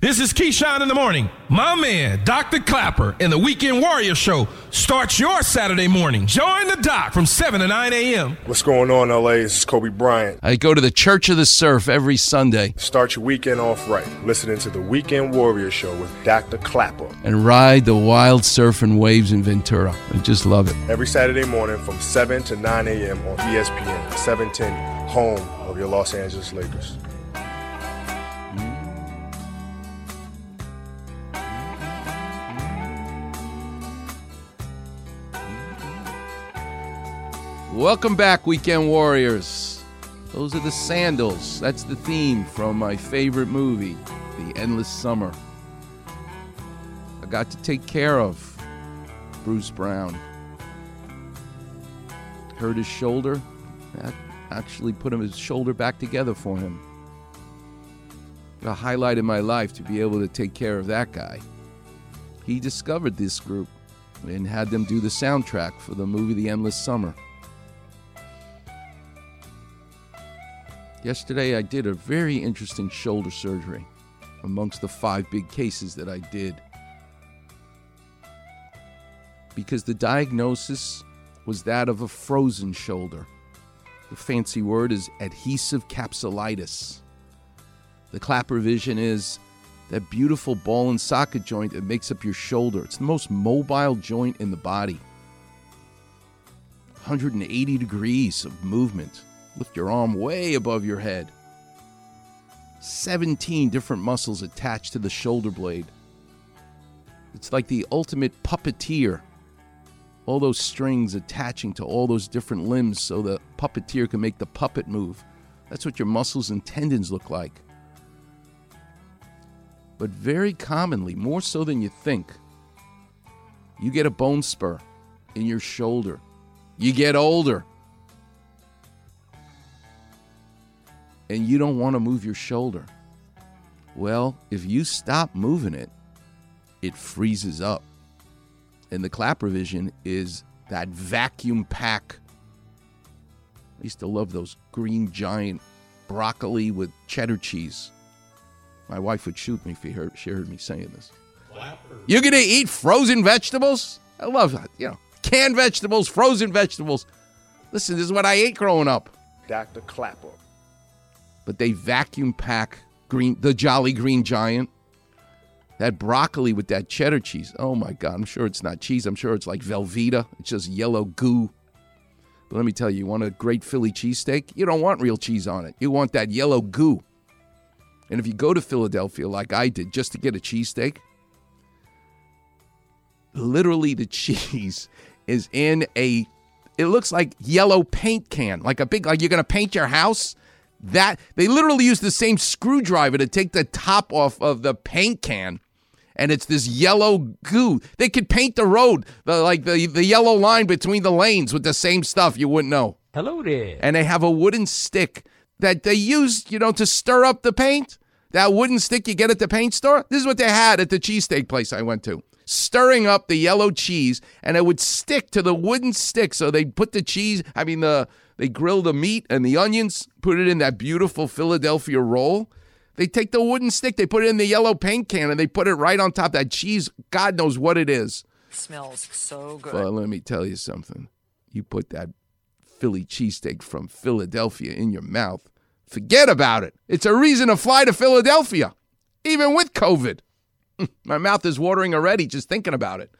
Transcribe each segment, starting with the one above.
This is Keyshawn in the morning. My man, Dr. Klapper, and the Weekend Warrior Show starts your Saturday morning. Join the doc from 7 to 9 a.m. What's going on, LA? This is Kobe Bryant. I go to the Church of the Surf every Sunday. Start your weekend off right. Listening to the Weekend Warrior Show with Dr. Klapper. And ride the wild surf and waves in Ventura. I just love it. Every Saturday morning from 7 to 9 a.m. on ESPN, 710, home of your Los Angeles Lakers. Welcome back, Weekend Warriors. Those are the Sandals. That's the theme from my favorite movie, The Endless Summer. I got to take care of Bruce Brown. Hurt his shoulder. That actually put him his shoulder back together for him. A highlight in my life to be able to take care of that guy. He discovered this group and had them do the soundtrack for the movie The Endless Summer. Yesterday, I did a very interesting shoulder surgery amongst the five big cases that I did. Because the diagnosis was that of a frozen shoulder. The fancy word is adhesive capsulitis. The Klapper vision is that beautiful ball and socket joint that makes up your shoulder. It's the most mobile joint in the body. 180 degrees of movement. Lift your arm way above your head. 17 different muscles attached to the shoulder blade. It's like the ultimate puppeteer. All those strings attaching to all those different limbs so the puppeteer can make the puppet move. That's what your muscles and tendons look like. But very commonly, more so than you think, you get a bone spur in your shoulder. You get older. And you don't want to move your shoulder. Well, if you stop moving it, it freezes up. And the Klapper vision is that vacuum pack. I used to love those green giant broccoli with cheddar cheese. My wife would shoot me if she heard, she heard me saying this. Klapper. You're going to eat frozen vegetables? I love that. You know, canned vegetables, frozen vegetables. Listen, this is what I ate growing up. Dr. Klapper but they vacuum pack green the Jolly Green Giant. That broccoli with that cheddar cheese. Oh my God, I'm sure it's not cheese. I'm sure it's like Velveeta. It's just yellow goo. But let me tell you, you want a great Philly cheesesteak? You don't want real cheese on it. You want that yellow goo. And if you go to Philadelphia like I did just to get a cheesesteak, literally the cheese is in a it looks like yellow paint can, like a big like you're going to paint your house that they literally use the same screwdriver to take the top off of the paint can and it's this yellow goo. They could paint the road, the, like the, the yellow line between the lanes with the same stuff. You wouldn't know. Hello there. And they have a wooden stick that they use, you know, to stir up the paint. That wooden stick you get at the paint store. This is what they had at the cheesesteak place I went to. Stirring up the yellow cheese, and it would stick to the wooden stick. So they'd put the cheese, I mean, the they grill the meat and the onions, put it in that beautiful Philadelphia roll. They take the wooden stick, they put it in the yellow paint can, and they put it right on top. That cheese, God knows what it is. Smells so good. Well, let me tell you something. You put that Philly cheesesteak from Philadelphia in your mouth, forget about it. It's a reason to fly to Philadelphia, even with COVID. My mouth is watering already just thinking about it.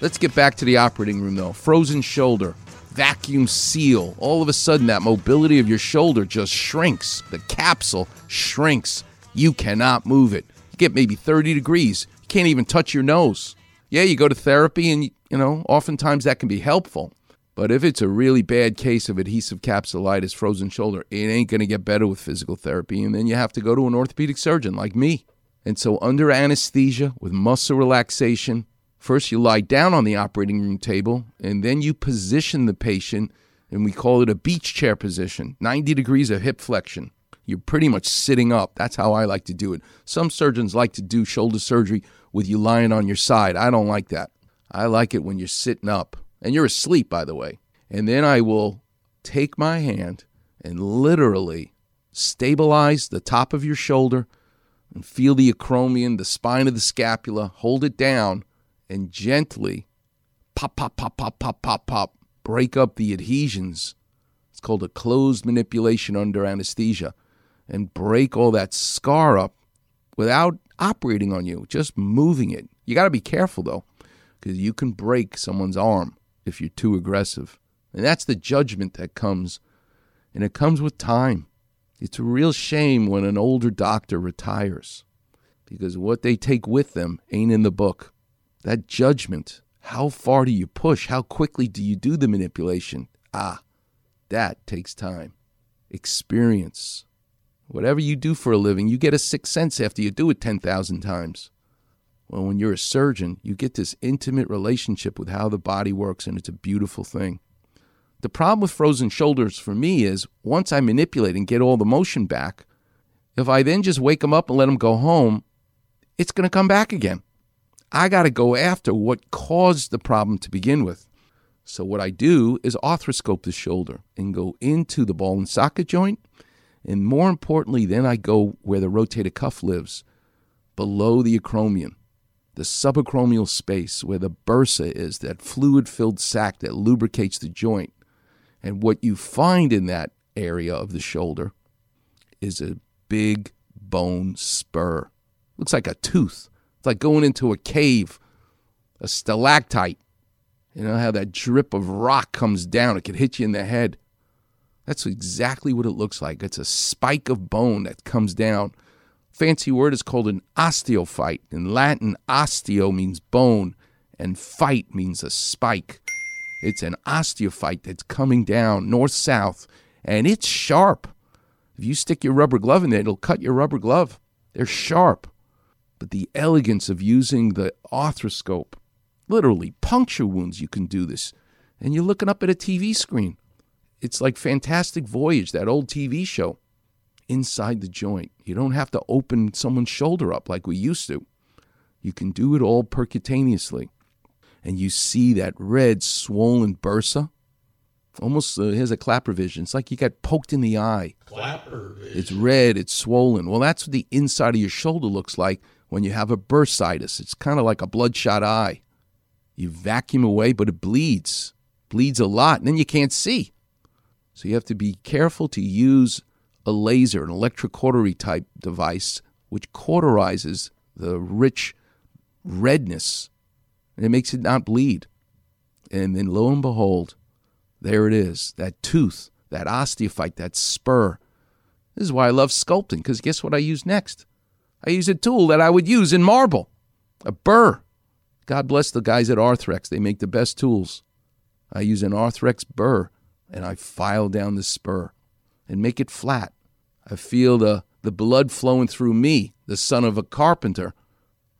Let's get back to the operating room, though. Frozen shoulder vacuum seal. All of a sudden, that mobility of your shoulder just shrinks. The capsule shrinks. You cannot move it. You get maybe 30 degrees. You can't even touch your nose. Yeah, you go to therapy, and, you know, oftentimes that can be helpful. But if it's a really bad case of adhesive capsulitis, frozen shoulder, it ain't going to get better with physical therapy. And then you have to go to an orthopedic surgeon like me. And so, under anesthesia with muscle relaxation, First, you lie down on the operating room table, and then you position the patient, and we call it a beach chair position 90 degrees of hip flexion. You're pretty much sitting up. That's how I like to do it. Some surgeons like to do shoulder surgery with you lying on your side. I don't like that. I like it when you're sitting up, and you're asleep, by the way. And then I will take my hand and literally stabilize the top of your shoulder and feel the acromion, the spine of the scapula, hold it down, and gently pop, pop, pop, pop, pop, pop, pop, break up the adhesions. It's called a closed manipulation under anesthesia, and break all that scar up without operating on you, just moving it. You got to be careful though, because you can break someone's arm if you're too aggressive. And that's the judgment that comes, and it comes with time. It's a real shame when an older doctor retires because what they take with them ain't in the book. That judgment, how far do you push? How quickly do you do the manipulation? Ah, that takes time. Experience. Whatever you do for a living, you get a sixth sense after you do it 10,000 times. Well, when you're a surgeon, you get this intimate relationship with how the body works, and it's a beautiful thing. The problem with frozen shoulders for me is once I manipulate and get all the motion back, if I then just wake them up and let them go home, it's going to come back again. I got to go after what caused the problem to begin with. So, what I do is arthroscope the shoulder and go into the ball and socket joint. And more importantly, then I go where the rotator cuff lives, below the acromion, the subacromial space where the bursa is, that fluid filled sac that lubricates the joint. And what you find in that area of the shoulder is a big bone spur. Looks like a tooth. It's like going into a cave, a stalactite. You know how that drip of rock comes down, it could hit you in the head. That's exactly what it looks like. It's a spike of bone that comes down. Fancy word is called an osteophyte. In Latin, osteo means bone, and fight means a spike. It's an osteophyte that's coming down north south, and it's sharp. If you stick your rubber glove in there, it'll cut your rubber glove. They're sharp. But the elegance of using the arthroscope, literally puncture wounds, you can do this. And you're looking up at a TV screen. It's like Fantastic Voyage, that old TV show, inside the joint. You don't have to open someone's shoulder up like we used to. You can do it all percutaneously and you see that red swollen bursa, almost uh, has a Klapper vision. It's like you got poked in the eye. Klapper vision. It's red, it's swollen. Well, that's what the inside of your shoulder looks like when you have a bursitis. It's kind of like a bloodshot eye. You vacuum away, but it bleeds, bleeds a lot, and then you can't see. So you have to be careful to use a laser, an electrocautery type device, which cauterizes the rich redness and it makes it not bleed. And then lo and behold, there it is that tooth, that osteophyte, that spur. This is why I love sculpting, because guess what I use next? I use a tool that I would use in marble a burr. God bless the guys at Arthrex, they make the best tools. I use an Arthrex burr and I file down the spur and make it flat. I feel the, the blood flowing through me, the son of a carpenter,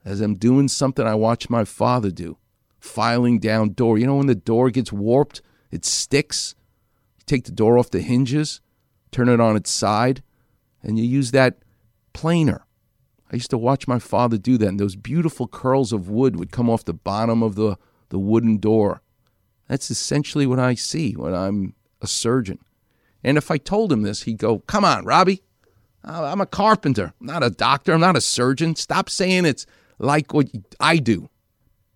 as I'm doing something I watch my father do, filing down door. You know when the door gets warped, it sticks. You take the door off the hinges, turn it on its side, and you use that planer. I used to watch my father do that, and those beautiful curls of wood would come off the bottom of the, the wooden door. That's essentially what I see when I'm a surgeon. And if I told him this, he'd go, Come on, Robbie. Uh, I'm a carpenter, I'm not a doctor, I'm not a surgeon. Stop saying it's like what I do.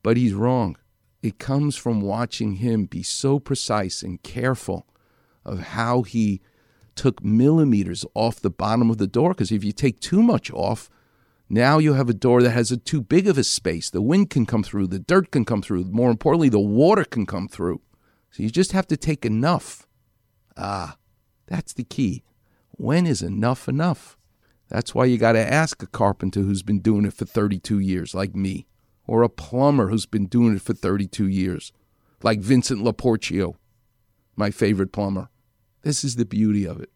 But he's wrong. It comes from watching him be so precise and careful of how he took millimeters off the bottom of the door. Because if you take too much off, now you have a door that has a too big of a space. The wind can come through, the dirt can come through. More importantly, the water can come through. So you just have to take enough. Ah, that's the key. When is enough enough? That's why you got to ask a carpenter who's been doing it for 32 years, like me, or a plumber who's been doing it for 32 years, like Vincent Laporcio, my favorite plumber. This is the beauty of it.